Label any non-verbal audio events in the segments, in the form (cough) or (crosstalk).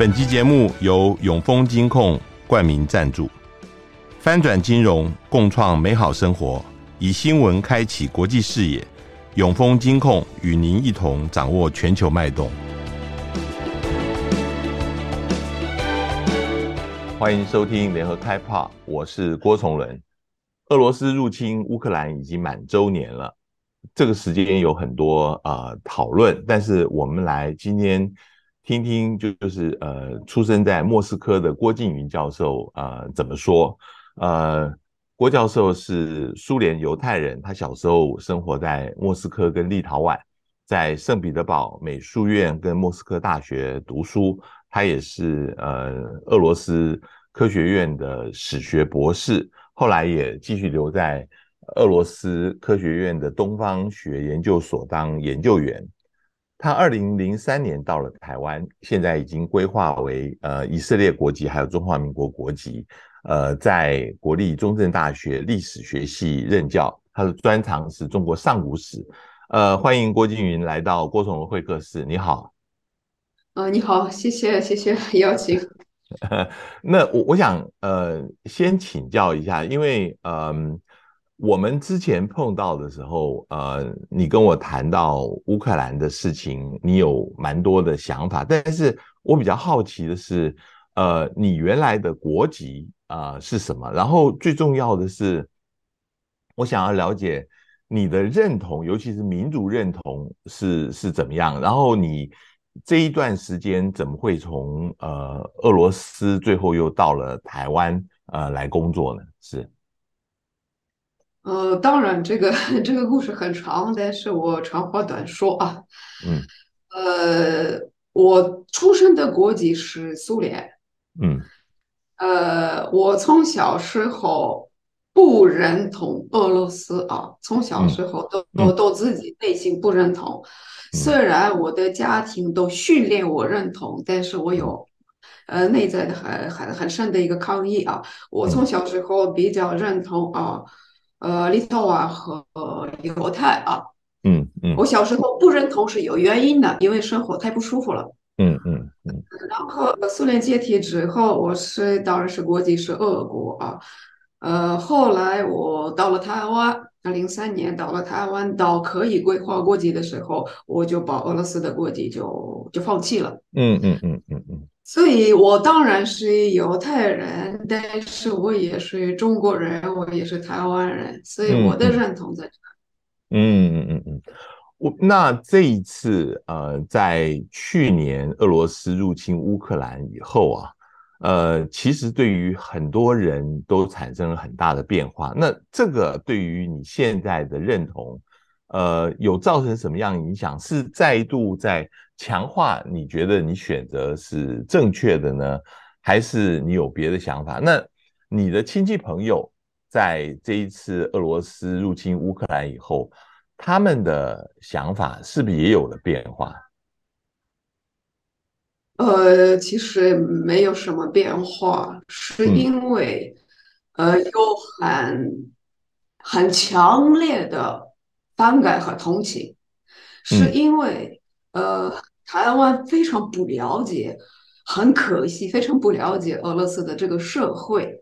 本集节目由永丰金控冠名赞助，翻转金融，共创美好生活，以新闻开启国际视野。永丰金控与您一同掌握全球脉动。欢迎收听联合开炮，我是郭崇伦。俄罗斯入侵乌克兰已经满周年了，这个时间有很多呃讨论，但是我们来今天。听听就就是呃，出生在莫斯科的郭静云教授呃怎么说？呃，郭教授是苏联犹太人，他小时候生活在莫斯科跟立陶宛，在圣彼得堡美术院跟莫斯科大学读书。他也是呃俄罗斯科学院的史学博士，后来也继续留在俄罗斯科学院的东方学研究所当研究员。他二零零三年到了台湾，现在已经规划为呃以色列国籍，还有中华民国国籍。呃，在国立中正大学历史学系任教，他的专长是中国上古史。呃，欢迎郭金云来到郭崇文会客室。你好，啊、呃，你好，谢谢谢谢邀请。(laughs) 那我我想呃先请教一下，因为嗯。呃我们之前碰到的时候，呃，你跟我谈到乌克兰的事情，你有蛮多的想法。但是我比较好奇的是，呃，你原来的国籍啊，呃，是什么？然后最重要的是，我想要了解你的认同，尤其是民族认同是是怎么样。然后你这一段时间怎么会从呃俄罗斯最后又到了台湾呃来工作呢？是。呃，当然，这个 (laughs) 这个故事很长，但是我长话短说啊。嗯。呃，我出生的国籍是苏联。嗯。呃，我从小时候不认同俄罗斯啊，从小时候都、嗯、都都自己内心不认同。嗯、虽然我的家庭都训练我认同，但是我有呃内在的很很很深的一个抗议啊。我从小时候比较认同啊。呃，立陶宛和犹太啊，嗯嗯，我小时候不认同是有原因的，因为生活太不舒服了，嗯嗯嗯。然后苏联解体之后，我是当然是国籍是俄国啊，呃，后来我到了台湾，零三年到了台湾，到可以规划国籍的时候，我就把俄罗斯的国籍就就放弃了，嗯嗯嗯嗯嗯。所以，我当然是犹太人，但是我也是中国人，我也是台湾人，所以我的认同在这。嗯嗯嗯嗯，我那这一次，呃，在去年俄罗斯入侵乌克兰以后啊，呃，其实对于很多人都产生了很大的变化。那这个对于你现在的认同，呃，有造成什么样影响？是再度在。强化你觉得你选择是正确的呢，还是你有别的想法？那你的亲戚朋友在这一次俄罗斯入侵乌克兰以后，他们的想法是不是也有了变化？呃，其实没有什么变化，是因为、嗯、呃有很很强烈的反感和同情，是因为、嗯、呃。台湾非常不了解，很可惜，非常不了解俄罗斯的这个社会。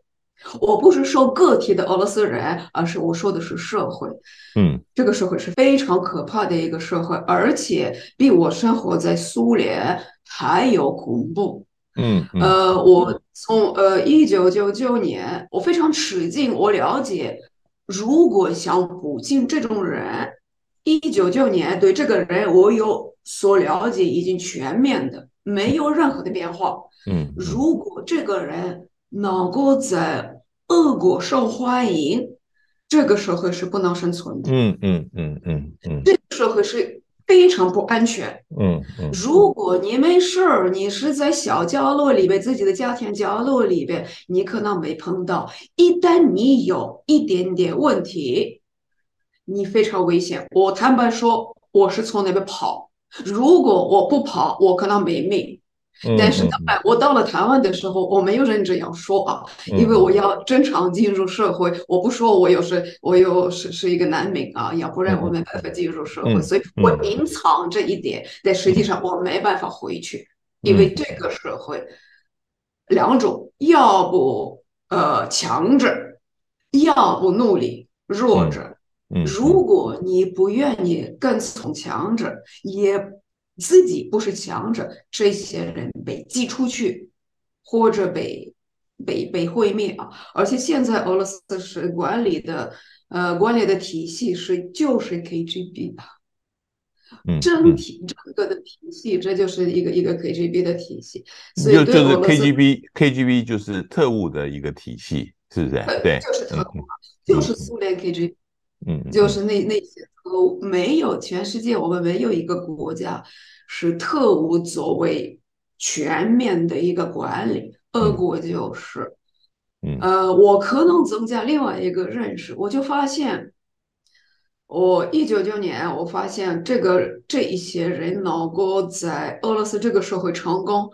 我不是说个体的俄罗斯人，而是我说的是社会。嗯，这个社会是非常可怕的一个社会，而且比我生活在苏联还有恐怖。嗯，嗯呃，我从呃一九九九年，我非常吃惊，我了解，如果像普京这种人，一九九九年对这个人我有。所了解已经全面的，没有任何的变化。嗯，如果这个人能够在俄国受欢迎，这个社会是不能生存的。嗯嗯嗯嗯嗯，这个社会是非常不安全。嗯嗯，如果你没事儿，你是在小角落里边，自己的家庭角落里边，你可能没碰到。一旦你有一点点问题，你非常危险。我坦白说，我是从那边跑。如果我不跑，我可能没命。但是当然，我到了台湾的时候，我没有认真要说啊，因为我要正常进入社会。我不说我又是我又是是一个难民啊，要不然我没办法进入社会。所以我隐藏这一点，但实际上我没办法回去。因为这个社会两种，要不呃强者，要不努力弱者。如果你不愿意跟从强者，也自己不是强者，这些人被挤出去，或者被被被毁灭啊！而且现在俄罗斯是管理的呃管理的体系是就是 KGB 的，整体整个的体系，这就是一个一个 KGB 的体系。所以就就是 KGB KGB 就是特务的一个体系，是不是？对，就是特务，就是苏联 KGB。嗯，就是那那些都没有，全世界我们没有一个国家是特务作为全面的一个管理，俄国就是。嗯，呃，我可能增加另外一个认识，我就发现，我一九九年我发现这个这一些人能够在俄罗斯这个社会成功，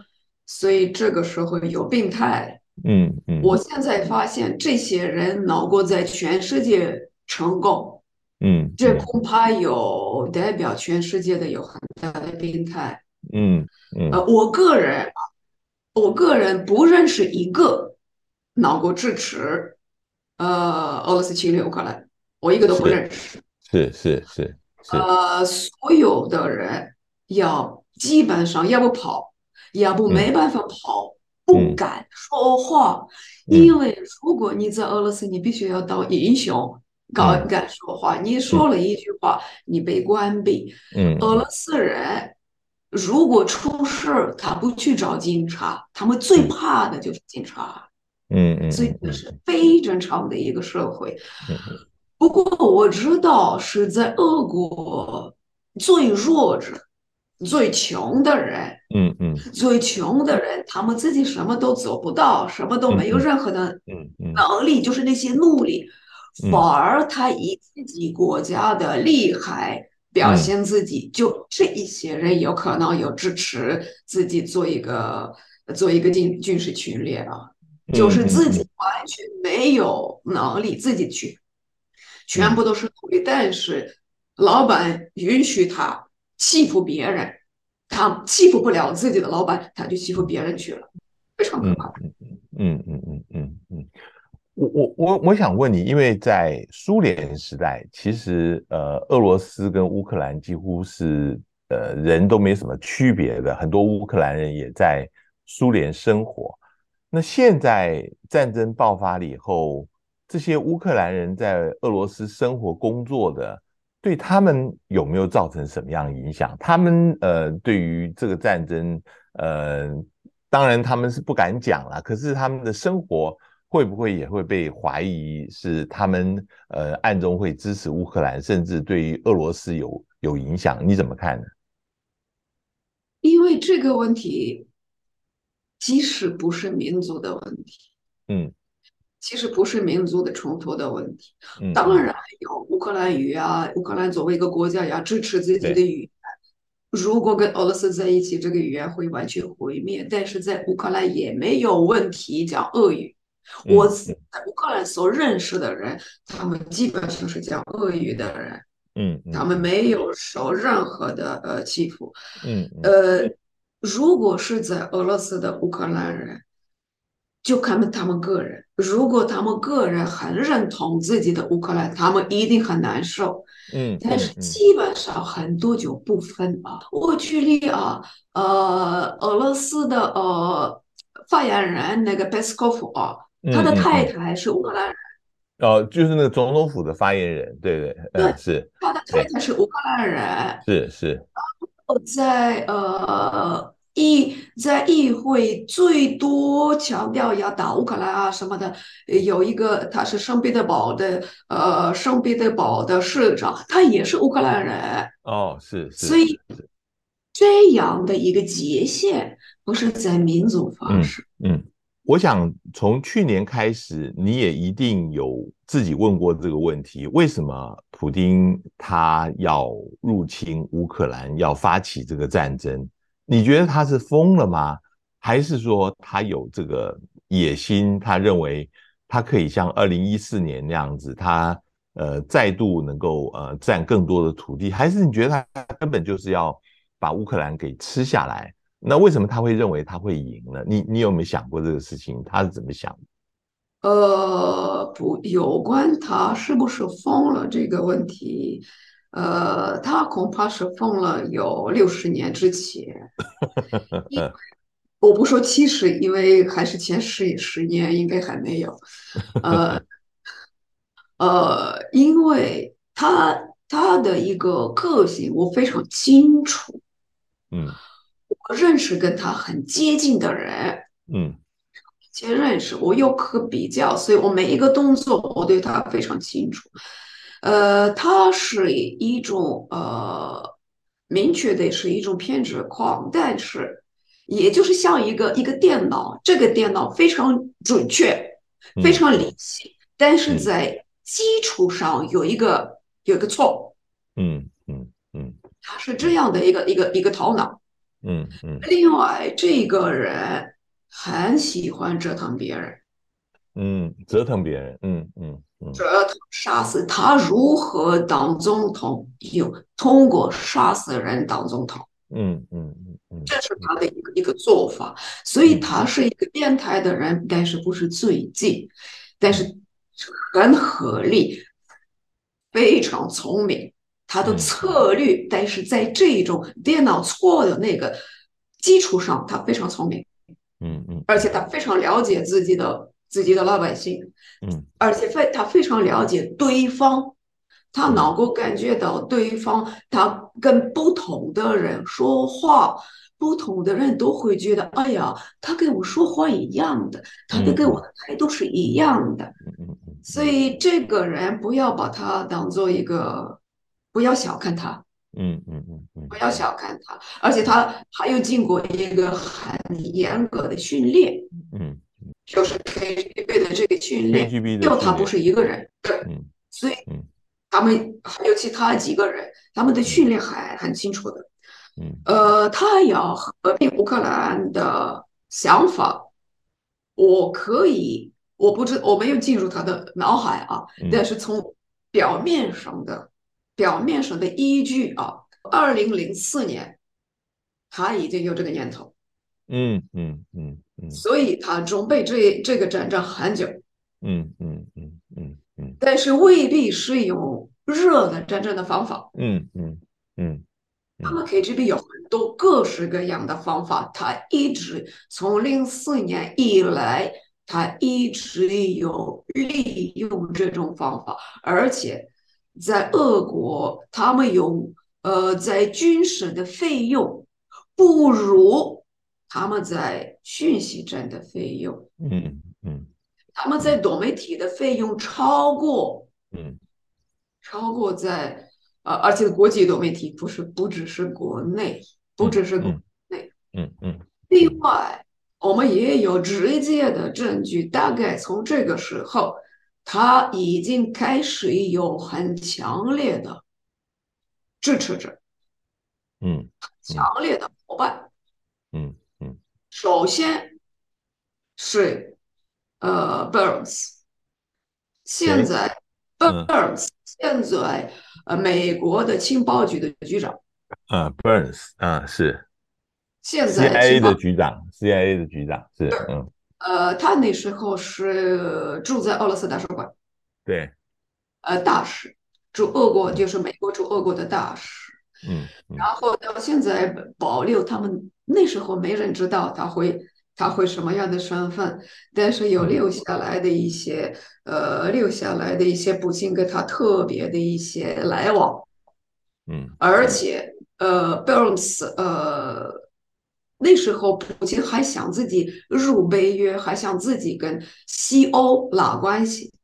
所以这个社会有病态。嗯嗯，我现在发现这些人能够在全世界。成功，嗯，这恐怕有代表全世界的有很大的病态，嗯嗯，呃，我个人，我个人不认识一个能够支持，呃，俄罗斯侵略乌克兰，我一个都不认识，是是是，呃，所有的人要基本上要不跑，要不没办法跑，不敢说话，因为如果你在俄罗斯，你必须要当英雄。敢敢说话，你说了一句话，你被关闭。嗯，俄罗斯人如果出事，他不去找警察，他们最怕的就是警察。嗯嗯，所以这是非正常的一个社会。不过我知道是在俄国最弱者、最穷的人，嗯嗯，最穷的人，他们自己什么都做不到，什么都没有任何的能力，就是那些奴隶。反而他以自己国家的厉害表现自己，就这一些人有可能有支持自己做一个做一个军军事侵略啊，就是自己完全没有能力自己去，全部都是奴隶，但是老板允许他欺负别人，他欺负不了自己的老板，他就欺负别人去了，非常可怕。嗯嗯嗯嗯嗯嗯嗯。我我我我想问你，因为在苏联时代，其实呃，俄罗斯跟乌克兰几乎是呃人都没什么区别的，很多乌克兰人也在苏联生活。那现在战争爆发了以后，这些乌克兰人在俄罗斯生活工作的，对他们有没有造成什么样影响？他们呃，对于这个战争，呃，当然他们是不敢讲了，可是他们的生活。会不会也会被怀疑是他们呃暗中会支持乌克兰，甚至对于俄罗斯有有影响？你怎么看呢？因为这个问题，即使不是民族的问题，嗯，其实不是民族的冲突的问题，嗯，当然有乌克兰语啊，乌克兰作为一个国家要支持自己的语言，如果跟俄罗斯在一起，这个语言会完全毁灭。但是在乌克兰也没有问题讲俄语。我在乌克兰所认识的人，他们基本上是讲俄语的人，嗯，他们没有受任何的呃欺负，嗯，呃，如果是在俄罗斯的乌克兰人，就看他们个人，如果他们个人很认同自己的乌克兰，他们一定很难受，嗯，但是基本上很多就不分啊。我举例啊，呃，俄罗斯的呃发言人那个佩斯科夫啊。他的太太是乌克兰人，哦，就是那个总统府的发言人，对对，对，嗯，是他的太太是乌克兰人，是是。然后在呃议在议会最多强调要打乌克兰啊什么的，有一个他是圣彼得堡的呃圣彼得堡的市长，他也是乌克兰人，哦，是是，所以这样的一个界限不是在民族方式，嗯。嗯我想从去年开始，你也一定有自己问过这个问题：为什么普丁他要入侵乌克兰，要发起这个战争？你觉得他是疯了吗？还是说他有这个野心？他认为他可以像二零一四年那样子，他呃再度能够呃占更多的土地？还是你觉得他根本就是要把乌克兰给吃下来？那为什么他会认为他会赢呢？你你有没有想过这个事情？他是怎么想的？呃，不，有关他是不是疯了这个问题，呃，他恐怕是疯了有六十年之前。(laughs) 我不说七十，因为还是前十十年应该还没有。(laughs) 呃，呃，因为他他的一个个性我非常清楚。嗯。我认识跟他很接近的人，嗯，先认识，我又可比较，所以我每一个动作我对他非常清楚。呃，他是一种呃，明确的是一种偏执狂，但是也就是像一个一个电脑，这个电脑非常准确，非常理性，嗯、但是在基础上有一个有一个错误。嗯嗯嗯，他是这样的一个一个一个头脑。嗯嗯，另外，这个人很喜欢折腾别人，嗯，折腾别人，嗯嗯嗯，折腾杀死他如何当总统，有通过杀死人当总统，嗯嗯嗯嗯，这是他的一个一个做法，所以他是一个变态的人，但是不是最近，但是很合理，非常聪明。他的策略，但是在这种电脑错的那个基础上，他非常聪明，嗯嗯，而且他非常了解自己的自己的老百姓，嗯，而且非他非常了解对方，他能够感觉到对方，他跟不同的人说话，不同的人都会觉得，哎呀，他跟我说话一样的，他的跟我的态度是一样的，嗯，所以这个人不要把他当做一个。不要小看他，嗯嗯嗯嗯，不要小看他，而且他还有经过一个很严格的训练，嗯，就是 KGB 的这个训练，就他不是一个人，对，嗯，所以他们还有其他几个人，他们的训练还很清楚的，嗯，呃，他要合并乌克兰的想法，我可以，我不知我没有进入他的脑海啊，但是从表面上的。表面上的依据啊，二零零四年他已经有这个念头，嗯嗯嗯嗯，所以他准备这这个战争很久，嗯嗯嗯嗯嗯，但是未必是用热的战争的方法，嗯嗯嗯，他们 KGB 有很多各式各样的方法，他一直从零四年以来，他一直有利用这种方法，而且。在俄国，他们有呃，在军事的费用不如他们在讯息战的费用，嗯嗯，他们在多媒体的费用超过，嗯，超过在呃，而且国际多媒体不是不只是国内，不只是国内，嗯嗯。另外，我们也有直接的证据，大概从这个时候。他已经开始有很强烈的支持者，嗯，强烈的伙伴，嗯嗯。首先是呃，Burns，现在 Burns 现在呃，美国的情报局的局长，啊，Burns 啊，是。现在 CIA 的局长，CIA 的局长是，嗯。呃，他那时候是住在俄罗斯大使馆，对，呃，大使驻俄国就是美国驻俄国的大使，嗯，嗯，然后到现在保留他们那时候没人知道他会他会什么样的身份，但是有留下来的一些、嗯、呃留下来的一些普京跟他特别的一些来往，嗯，而且呃，Burns 呃。那时候，普京还想自己入北约，还想自己跟西欧拉关系，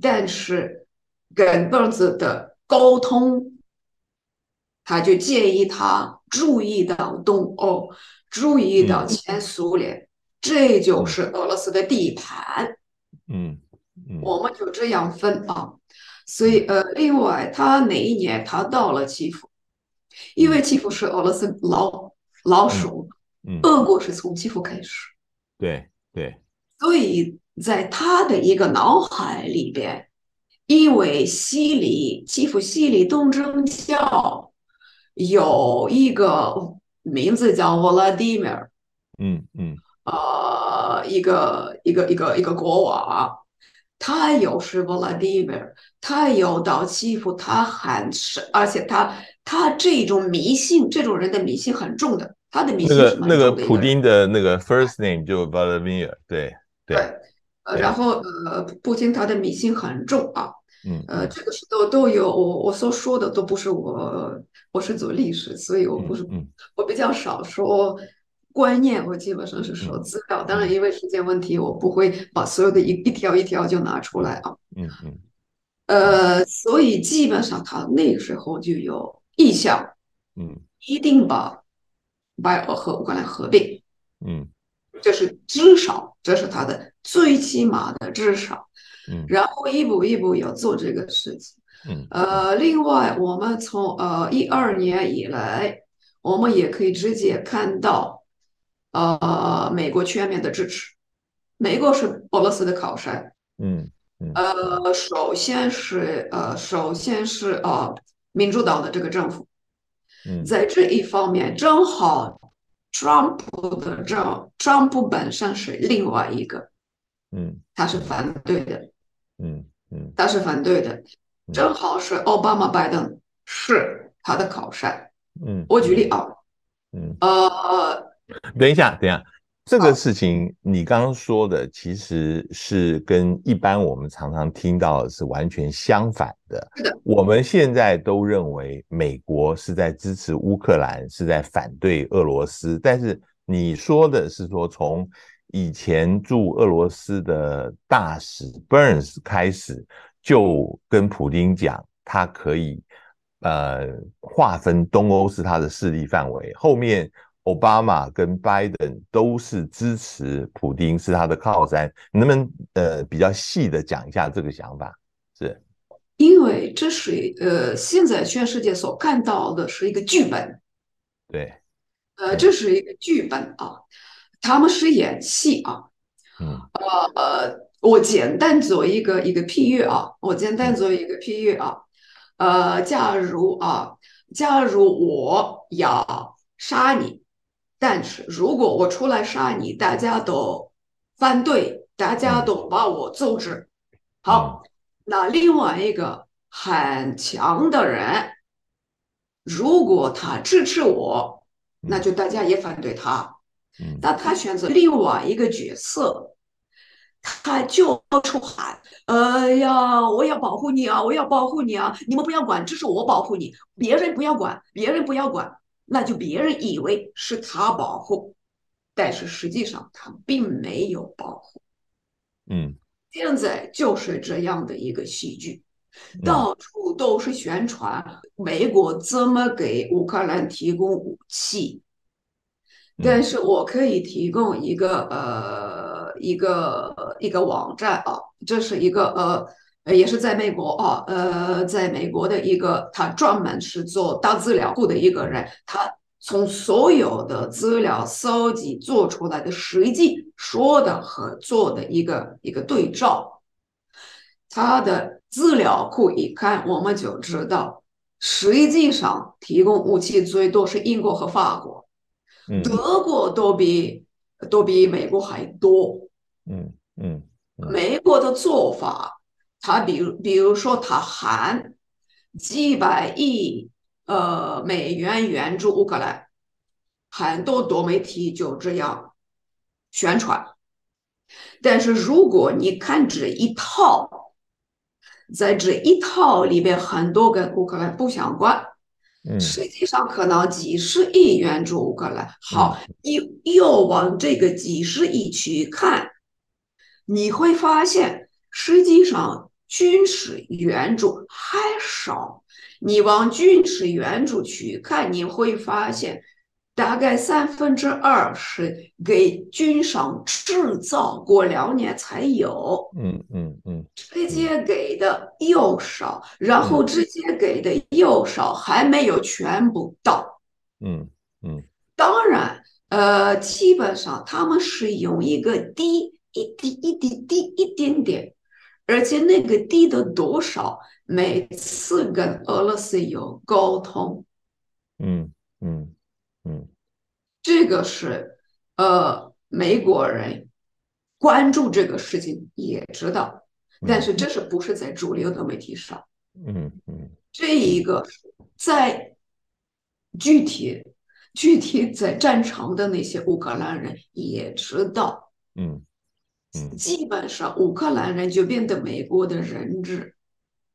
但是跟 Burns 的沟通，他就建议他注意到东欧，注意到前苏联，嗯、这就是俄罗斯的地盘。嗯，嗯，我们就这样分啊。所以，呃，另外，他哪一年他到了基辅，因为基辅是俄罗斯老老鼠。嗯嗯，俄国是从基辅开始，对对，所以在他的一个脑海里边，因为西里基辅西里东正教有一个名字叫 Vladimir，嗯嗯，呃，一个一个一个一个国王，他又是 Vladimir，他又到欺负他很是，而且他他这种迷信，这种人的迷信很重的，他的迷信是蛮重的。那个那个普丁的那个 first name 就 Vladimir，对对，对，呃，然后呃，普丁他的迷信很重啊。嗯，呃，这个是都都有，我我所说的都不是我，我是做历史，所以我不是，嗯，我比较少说观念，我基本上是说资料。当然，因为时间问题，我不会把所有的一一条一条就拿出来啊。嗯嗯，呃，所以基本上他那个时候就有意向，嗯，一定把白俄和乌克兰合并，嗯，这是至少，这是他的最起码的至少。嗯，然后一步一步要做这个事情。嗯，呃，另外我们从呃一二年以来，我们也可以直接看到，呃，美国全面的支持。美国是俄罗斯的靠山。嗯嗯。呃，首先是呃，首先是呃，民主党的这个政府。嗯，在这一方面，正好，川普的政，川普本身是另外一个。嗯，他是反对的。嗯嗯，他是反对的，正好是奥巴马、拜登是他的靠山。嗯，我举例啊，嗯呃，等一下，等一下，这个事情你刚刚说的其实是跟一般我们常常听到的是完全相反的。是的，我们现在都认为美国是在支持乌克兰，是在反对俄罗斯，但是你说的是说从。以前驻俄罗斯的大使 Burns 开始就跟普京讲，他可以呃划分东欧是他的势力范围。后面奥巴马跟拜登都是支持普丁是他的靠山。能不能呃比较细的讲一下这个想法？是，因为这是呃现在全世界所看到的是一个剧本。对，呃，这是一个剧本啊。他们是演戏啊，嗯，呃，我简单做一个一个譬喻啊，我简单做一个譬喻啊，呃，假如啊，假如我要杀你，但是如果我出来杀你，大家都反对，大家都把我阻止，好，那另外一个很强的人，如果他支持我，那就大家也反对他。那他选择另外一个角色，他就出喊：“哎呀，我要保护你啊，我要保护你啊！你们不要管，这是我保护你，别人不要管，别人不要管。”那就别人以为是他保护，但是实际上他并没有保护。嗯，现在就是这样的一个戏剧，到处都是宣传美国怎么给乌克兰提供武器。但是我可以提供一个呃一个一个网站啊，这是一个呃也是在美国啊呃在美国的一个他专门是做大资料库的一个人，他从所有的资料搜集做出来的实际说的和做的一个一个对照，他的资料库一看我们就知道，实际上提供武器最多是英国和法国。德国都比都比美国还多，嗯嗯，美国的做法，他比如比如说他喊几百亿呃美元援助乌克兰，很多多媒体就这样宣传，但是如果你看这一套，在这一套里边，很多跟乌克兰不相关。实际上可能几十亿援助乌克兰，好，又又往这个几十亿去看，你会发现实际上军事援助还少。你往军事援助去看，你会发现。大概三分之二是给军商制造，过两年才有。嗯嗯嗯，直接给的又少，然后直接给的又少，还没有全部到。嗯嗯，当然，呃，基本上他们是用一个低一滴一滴滴一点点，而且那个低的多少，每次跟俄罗斯有沟通。嗯嗯。嗯这个是呃美国人关注这个事情也知道，但是这是不是在主流的媒体上？嗯嗯，这一个在具体具体在战场的那些乌克兰人也知道，嗯嗯，基本上乌克兰人就变得美国的人质，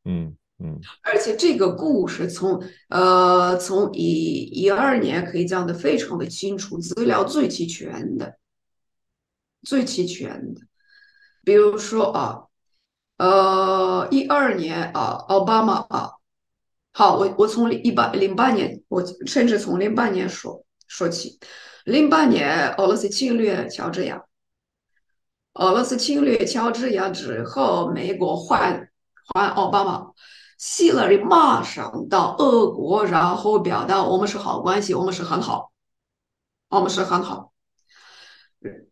嗯。嗯，而且这个故事从呃从一一二年可以讲得非常的清楚，资料最齐全的，最齐全的。比如说啊，呃一二年啊，奥巴马啊，好，我我从一八零八年，我甚至从零八年说说起，零八年俄罗斯侵略乔治亚，俄罗斯侵略乔治亚之后，美国换换奥巴马。希拉里马上到俄国，然后表达我们是好关系，我们是很好，我们是很好。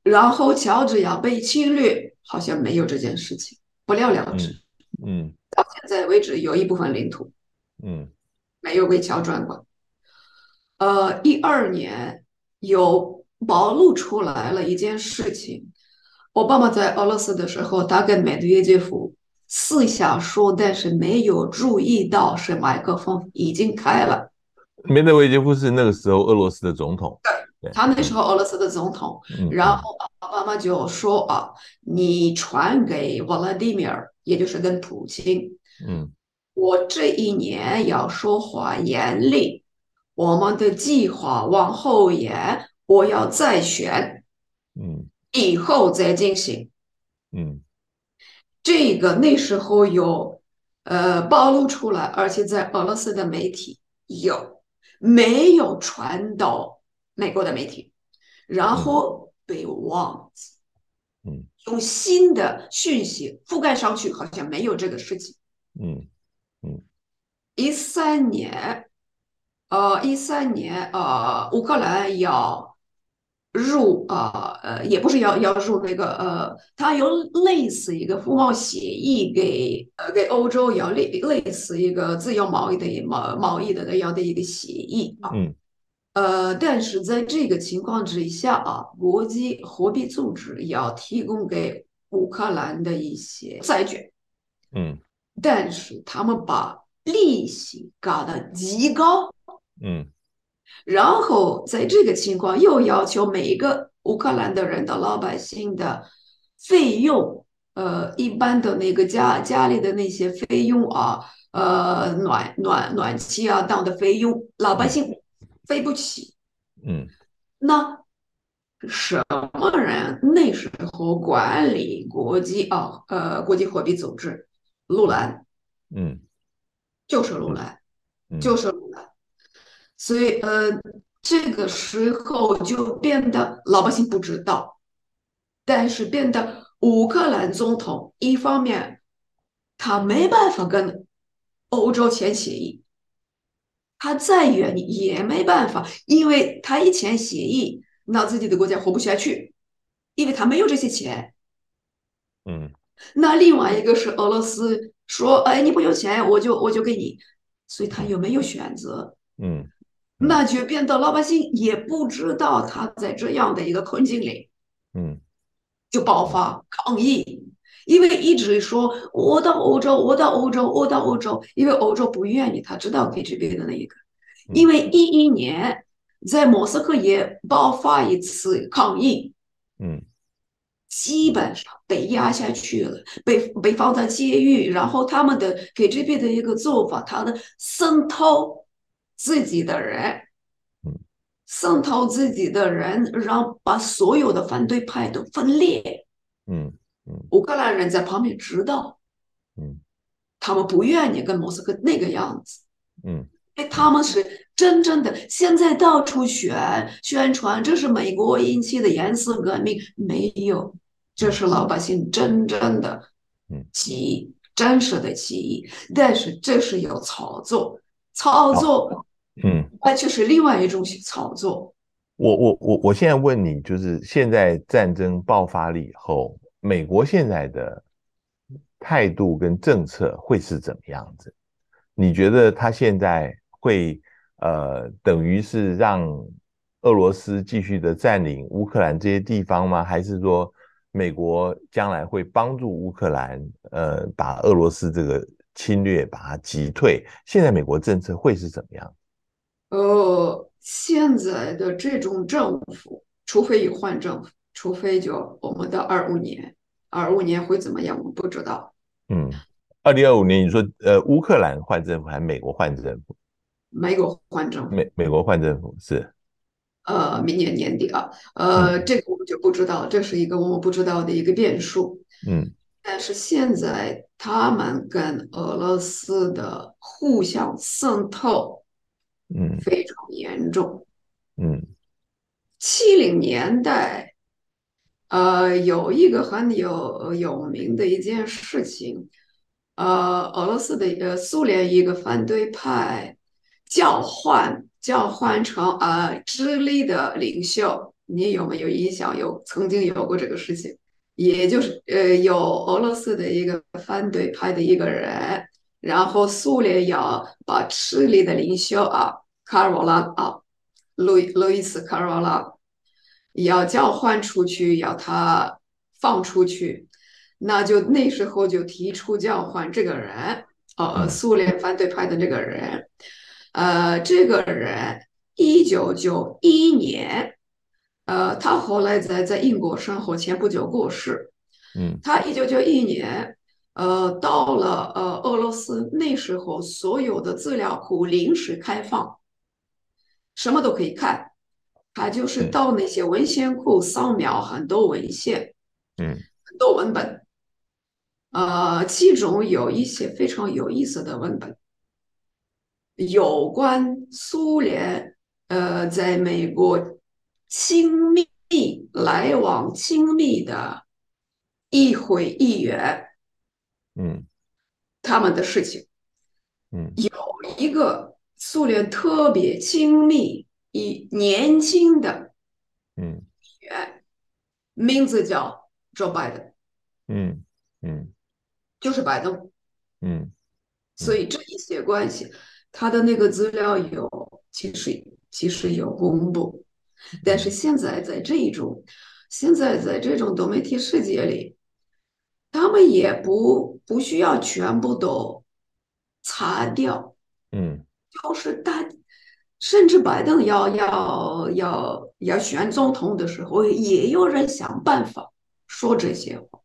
然后乔治亚被侵略，好像没有这件事情，不了了之。嗯，到现在为止，有一部分领土，嗯，没有被乔转过。呃，一二年有暴露出来了一件事情，奥巴马在俄罗斯的时候，他跟梅德韦杰夫。私下说，但是没有注意到是麦克风已经开了。梅德韦杰夫是那个时候俄罗斯的总统，对，他那时候俄罗斯的总统。嗯、然后奥巴马就说啊，你传给瓦拉迪米尔，也就是跟普京，嗯，我这一年要说话严厉，我们的计划往后延，我要再选，嗯，以后再进行，嗯。这个那时候有，呃，暴露出来，而且在俄罗斯的媒体有，没有传到美国的媒体，然后被忘记，嗯，用新的讯息覆盖上去，好像没有这个事情，嗯嗯，一三年，呃，一三年，呃，乌克兰要。入啊呃也不是要要入那个呃，它有类似一个服贸协议给呃给欧洲要类类似一个自由贸易的贸贸易的那样的一个协议啊，嗯，呃，但是在这个情况之下啊，国际货币组织要提供给乌克兰的一些债券，嗯，但是他们把利息搞得极高，嗯。然后在这个情况又要求每一个乌克兰的人的老百姓的费用，呃，一般的那个家家里的那些费用啊，呃，暖暖暖气啊等的费用，老百姓费不起。嗯，那什么人那时候管理国际啊，呃，国际货币组织？卢兰。嗯，就是卢兰，就是卢兰。所以，呃，这个时候就变得老百姓不知道，但是变得乌克兰总统一方面他没办法跟欧洲签协议，他再愿意也没办法，因为他一签协议，那自己的国家活不下去，因为他没有这些钱。嗯，那另外一个是俄罗斯说，哎，你不有钱，我就我就给你，所以他有没有选择。嗯。那就变得老百姓也不知道他在这样的一个困境里，嗯，就爆发抗议，因为一直说我到欧洲，我到欧洲，我到欧洲，因为欧洲不愿意，他知道 KGB 的那一个，因为一一年在莫斯科也爆发一次抗议，嗯，基本上被压下去了，被被放在监狱，然后他们的 KGB 的一个做法，他的渗透。自己的人，渗透自己的人，让把所有的反对派都分裂。嗯嗯，乌克兰人在旁边知道，嗯，他们不愿意跟莫斯科那个样子。嗯，因为他们是真正的，现在到处宣宣传这是美国引起的颜色革命，没有，这是老百姓真正的起义，真实的起义。但是这是有操作。操作，嗯，那就是另外一种操作。我我我我现在问你，就是现在战争爆发了以后，美国现在的态度跟政策会是怎么样子？你觉得他现在会呃，等于是让俄罗斯继续的占领乌克兰这些地方吗？还是说美国将来会帮助乌克兰，呃，把俄罗斯这个侵略把它击退？现在美国政策会是怎么样？呃，现在的这种政府，除非有换政府，除非就我们的二五年，二五年会怎么样？我们不知道。嗯，二零二五年，你说呃，乌克兰换政府还是美国换政府？美国换政府。美美国换政府是。呃，明年年底啊，呃，这个我们就不知道，这是一个我们不知道的一个变数。嗯，但是现在他们跟俄罗斯的互相渗透，嗯，非常严重。嗯，七零年代，呃，有一个很有有名的一件事情，呃，俄罗斯的呃苏联一个反对派交换。交换成呃智利的领袖，你有没有印象？有曾经有过这个事情，也就是呃有俄罗斯的一个反对派的一个人，然后苏联要把智利的领袖啊卡尔瓦拉啊路路易斯卡尔瓦拉要交换出去，要他放出去，那就那时候就提出交换这个人，呃苏联反对派的这个人。呃，这个人一九九一年，呃，他后来在在英国生活，前不久过世。嗯，他一九九一年，呃，到了呃俄罗斯，那时候所有的资料库临时开放，什么都可以看。他就是到那些文献库扫描很多文献，嗯，很多文本，呃，其中有一些非常有意思的文本。有关苏联，呃，在美国亲密来往、亲密的一会议员，嗯，他们的事情，嗯，有一个苏联特别亲密、一年轻的，嗯，议员，名字叫 Joe Biden，嗯嗯，就是拜登，嗯，所以这一些关系。他的那个资料有，其实其实有公布，但是现在在这一种，现在在这种多媒体世界里，他们也不不需要全部都擦掉，嗯，就是大，甚至拜登要要要要选总统的时候，也有人想办法说这些话，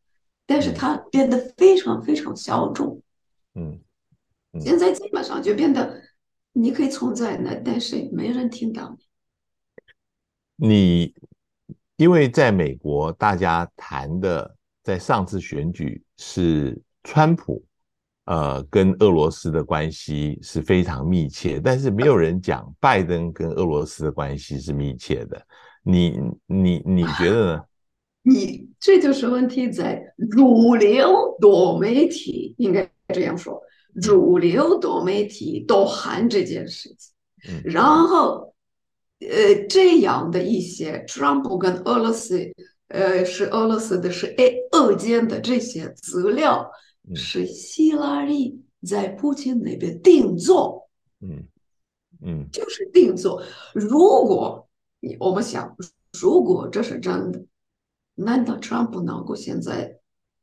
但是他变得非常非常小众，嗯。现在基本上就变得，你可以存在那，但是没人听到你。你因为在美国，大家谈的在上次选举是川普，呃，跟俄罗斯的关系是非常密切，但是没有人讲拜登跟俄罗斯的关系是密切的。你你你觉得呢？(laughs) 你这就是问题，在主流多媒体应该这样说。主流多媒体都喊这件事情，然后，呃，这样的一些特朗普跟俄罗斯，呃，是俄罗斯的，是哎，俄间的这些资料，是希拉里在普京那边定做，嗯嗯，就是定做。如果我们想，如果这是真的，难道特朗普能够现在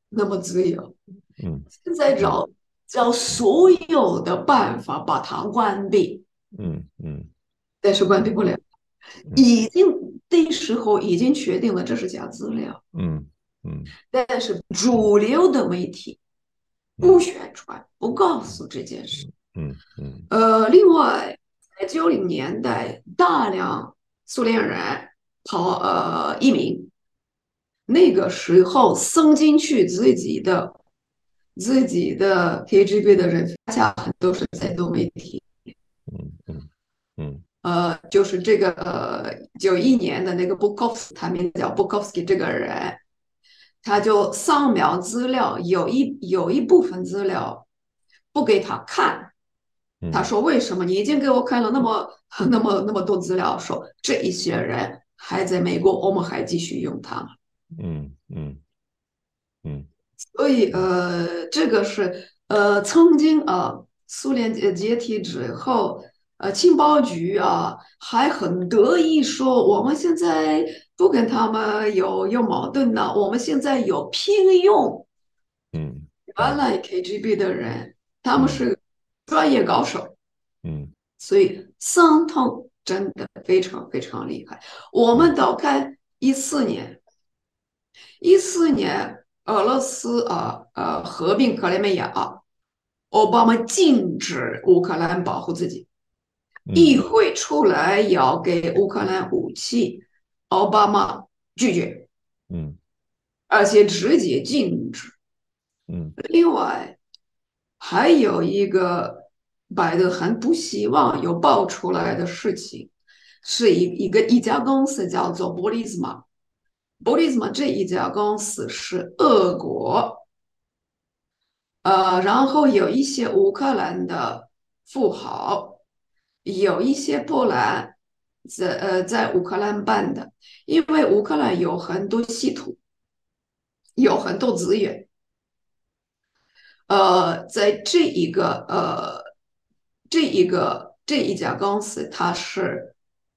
那么自由？嗯，现在找。找所有的办法把它关闭，嗯嗯，但是关闭不了，嗯、已经那时候已经确定了这是假资料，嗯嗯，但是主流的媒体不宣传，不告诉这件事，嗯嗯，呃，另外在九零年代，大量苏联人跑呃移民，那个时候送进去自己的。自己的 KGB 的人，恰恰都是在多媒体。嗯嗯嗯。呃，就是这个呃，九一年的那个 Bukovsky，他名叫 Bukovsky 这个人，他就扫描资料，有一有一部分资料不给他看。他说：“为什么你已经给我看了那么 (laughs) 那么那么多资料？说这一些人还在美国，我们还继续用他。”嗯嗯嗯。所以，呃，这个是呃，曾经啊，苏联解体之后，呃情报局啊还很得意说，我们现在不跟他们有有矛盾呢，我们现在有聘用，嗯，原来 KGB 的人他们是专业高手，嗯，所以伤痛真的非常非常厉害。我们都看一四年，一四年俄罗斯啊呃合并克里米亚。奥巴马禁止乌克兰保护自己，议会出来要给乌克兰武器，奥巴马拒绝，嗯，而且直接禁止，嗯。另外还有一个拜登很不希望有爆出来的事情，是一一个一家公司叫做波利兹玛，波利兹玛这一家公司是俄国。呃，然后有一些乌克兰的富豪，有一些波兰在呃在乌克兰办的，因为乌克兰有很多稀土，有很多资源。呃，在这一个呃这一个这一家公司，它是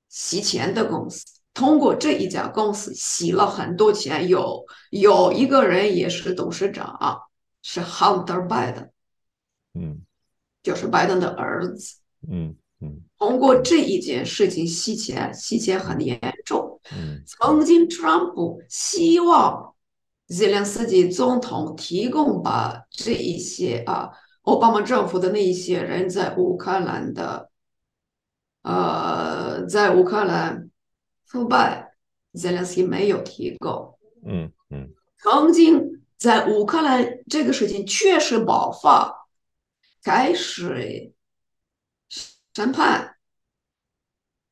洗钱的公司，通过这一家公司洗了很多钱，有有一个人也是董事长。是 Hunter Biden，嗯，就是拜登的儿子，嗯嗯，通过这一件事情洗钱，洗钱很严重。嗯，曾经特朗普希望泽连斯基总统提供把这一些啊，奥巴马政府的那一些人在乌克兰的，呃，在乌克兰腐败，泽连斯基没有提供。嗯嗯，曾经。在乌克兰这个事情确实爆发，开始审判。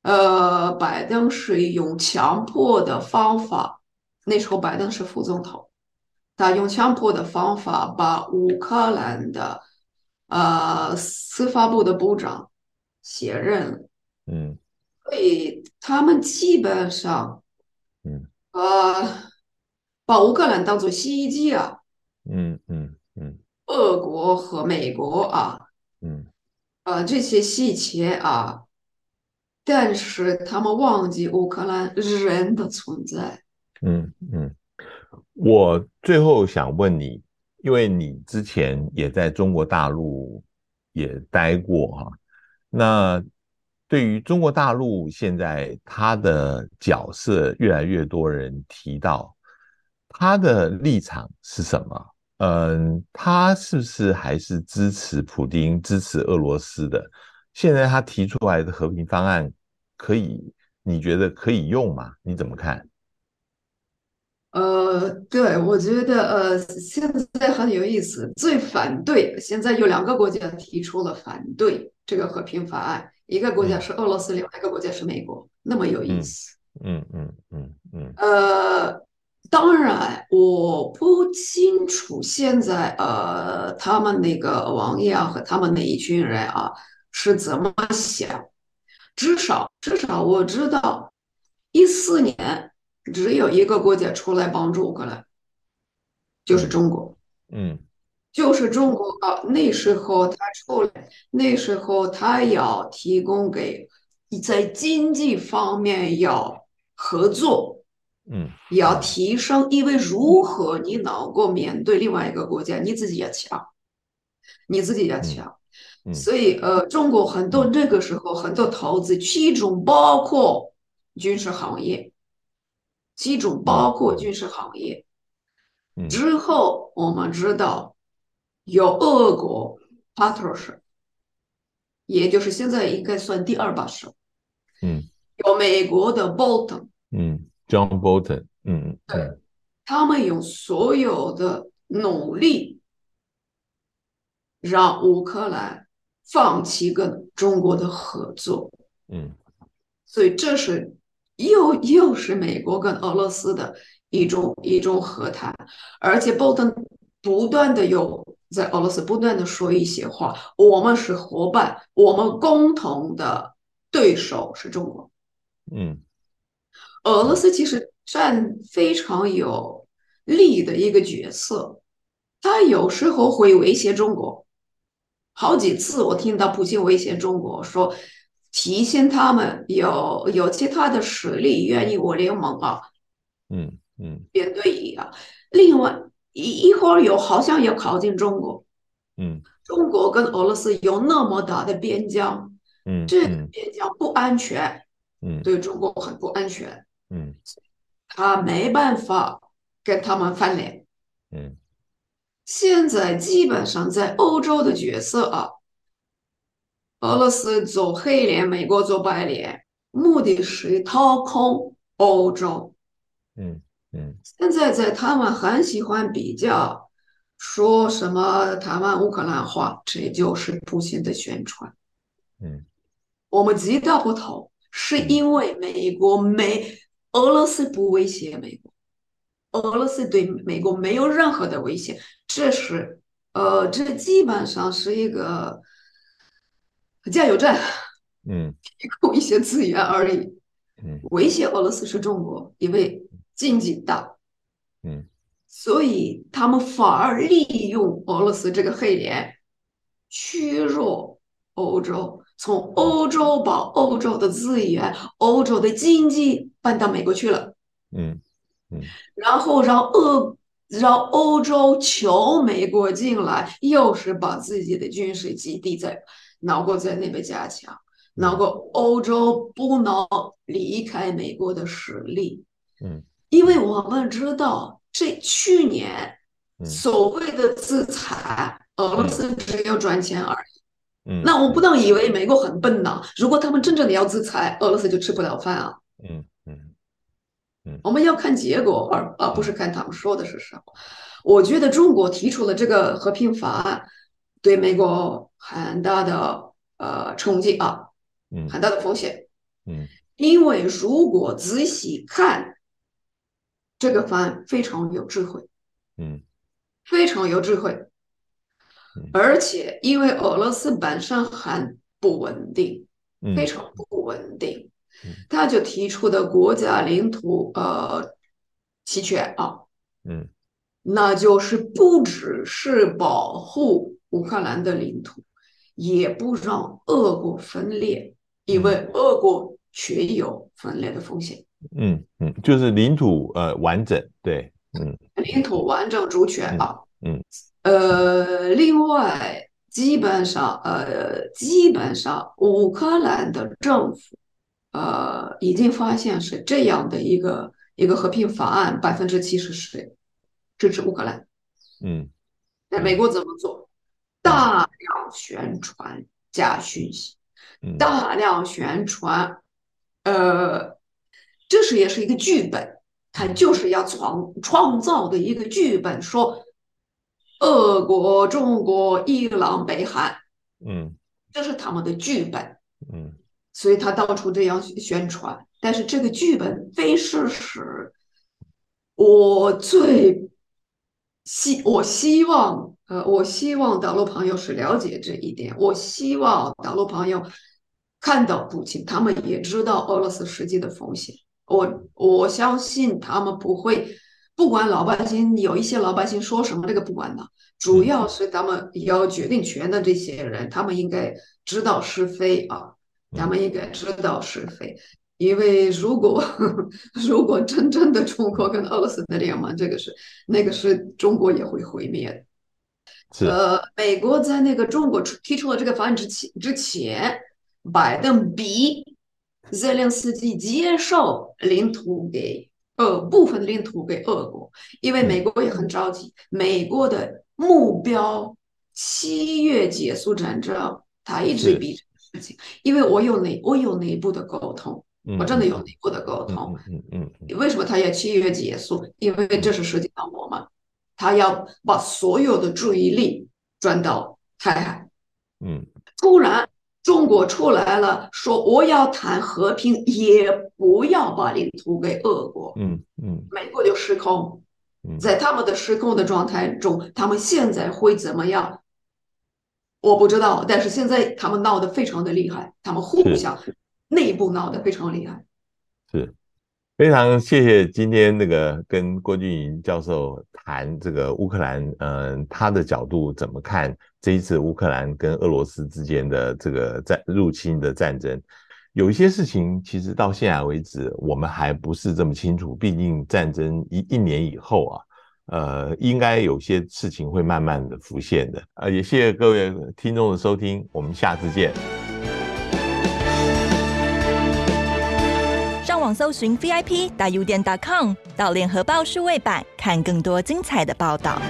呃，拜登是用强迫的方法，那时候拜登是副总统，他用强迫的方法把乌克兰的呃司法部的部长卸任。嗯，所以他们基本上，嗯，呃。把乌克兰当做洗衣机啊！嗯嗯嗯，俄国和美国啊，嗯，呃，这些细节啊，但是他们忘记乌克兰人的存在。嗯嗯，我最后想问你，因为你之前也在中国大陆也待过哈，那对于中国大陆现在他的角色，越来越多人提到。他的立场是什么？嗯，他是不是还是支持普丁、支持俄罗斯的？现在他提出来的和平方案，可以？你觉得可以用吗？你怎么看？呃，对，我觉得呃，现在很有意思。最反对，现在有两个国家提出了反对这个和平法案，一个国家是俄罗斯，嗯、另外一个国家是美国，那么有意思。嗯嗯嗯嗯。嗯嗯呃。当然，我不清楚现在呃，他们那个王爷啊和他们那一群人啊是怎么想。至少至少我知道，一四年只有一个国家出来帮助乌克兰，就是中国。嗯，就是中国啊。那时候他出来，那时候他要提供给在经济方面要合作。嗯，要提升，因为如何你能够面对另外一个国家，你自己也强，你自己也强。嗯，所以呃，中国很多那个时候很多投资，其中包括军事行业，其中包括军事行业。之后我们知道有俄国 Patrushev，也就是现在应该算第二把手。嗯，有美国的 Bolton。嗯。John Bolton，嗯，对，他们用所有的努力，让乌克兰放弃跟中国的合作，嗯，所以这是又又是美国跟俄罗斯的一种一种和谈，而且 Bolton 不断的有在俄罗斯不断的说一些话，我们是伙伴，我们共同的对手是中国，嗯。俄罗斯其实占非常有利的一个角色，他有时候会威胁中国，好几次我听到普京威胁中国说，提醒他们有有其他的实力愿意我联盟啊，嗯嗯，编队役啊。另外一一会儿有好像要靠近中国，嗯，中国跟俄罗斯有那么大的边疆，嗯，这个边疆不安全，嗯，对中国很不安全，嗯，他没办法跟他们翻脸，嗯，现在基本上在欧洲的角色啊。俄罗斯走黑脸，美国走白脸，目的是掏空欧洲。嗯嗯。现在在他们很喜欢比较，说什么台湾乌克兰话，这就是普京的宣传。嗯，我们极道不同，是因为美国没俄罗斯不威胁美国，俄罗斯对美国没有任何的威胁。这是呃，这基本上是一个。加油站，嗯，(laughs) 提供一些资源而已。嗯，威胁俄罗斯是中国，因为经济大，嗯，所以他们反而利用俄罗斯这个黑脸，削弱欧洲，从欧洲把欧洲的资源、欧洲的经济搬到美国去了。嗯嗯，然后让俄让欧洲求美国进来，又是把自己的军事基地在。能够在那边加强？能够欧洲不能离开美国的实力？嗯，因为我们知道，这去年所谓的制裁，俄罗斯只有赚钱而已。嗯，那我不能以为美国很笨呢。如果他们真正的要制裁，俄罗斯就吃不了饭啊。嗯我们要看结果，而而不是看他们说的是什么。我觉得中国提出了这个和平法案。对美国很大的呃冲击啊，嗯，很大的风险，嗯，因为如果仔细看这个方案，非常有智慧，嗯，非常有智慧，而且因为俄罗斯本身很不稳定，非常不稳定，他就提出的国家领土呃齐全啊，嗯，那就是不只是保护。乌克兰的领土也不让俄国分裂，因为俄国确有分裂的风险。嗯嗯，就是领土呃完整，对，嗯，领土完整主权啊，嗯，呃，另外基本上呃基本上乌克兰的政府呃已经发现是这样的一个一个和平法案，百分之七十是支持乌克兰。嗯，那美国怎么做？大量宣传假讯息，大量宣传，呃，这是也是一个剧本，它就是要创创造的一个剧本，说俄国、中国、伊朗、北韩，嗯，这是他们的剧本，嗯，所以他到处这样宣传，但是这个剧本非事实，我最希我希望。呃，我希望大陆朋友是了解这一点。我希望大陆朋友看到普京，他们也知道俄罗斯实际的风险。我我相信他们不会，不管老百姓有一些老百姓说什么，这个不管的，主要是他们有决定权的这些人，他们应该知道是非啊，他们应该知道是非。因为如果 (laughs) 如果真正的中国跟俄罗斯的联盟，这个是那个是中国也会毁灭的。呃，美国在那个中国提出了这个方案之前，之前，拜登逼泽连斯基接受领土给呃部分领土给俄国，因为美国也很着急。美国的目标七月结束战争，他一直逼这个事情。因为我有内我有内部的沟通，我真的有内部的沟通。嗯嗯，为什么他要七月结束？因为这是实际上我们。他要把所有的注意力转到台海，嗯，突然中国出来了，说我要谈和平，也不要把领土给俄国，嗯嗯，美国就失控，在他们的失控的状态中，他们现在会怎么样？我不知道，但是现在他们闹得非常的厉害，他们互相内部闹得非常厉害，是。非常谢谢今天那个跟郭俊莹教授谈这个乌克兰，嗯，他的角度怎么看这一次乌克兰跟俄罗斯之间的这个战入侵的战争？有一些事情其实到现在为止，我们还不是这么清楚。毕竟战争一一年以后啊，呃，应该有些事情会慢慢的浮现的。呃，也谢谢各位听众的收听，我们下次见。上网搜寻 VIP 大 U 点 .com，到联合报数位版看更多精彩的报道。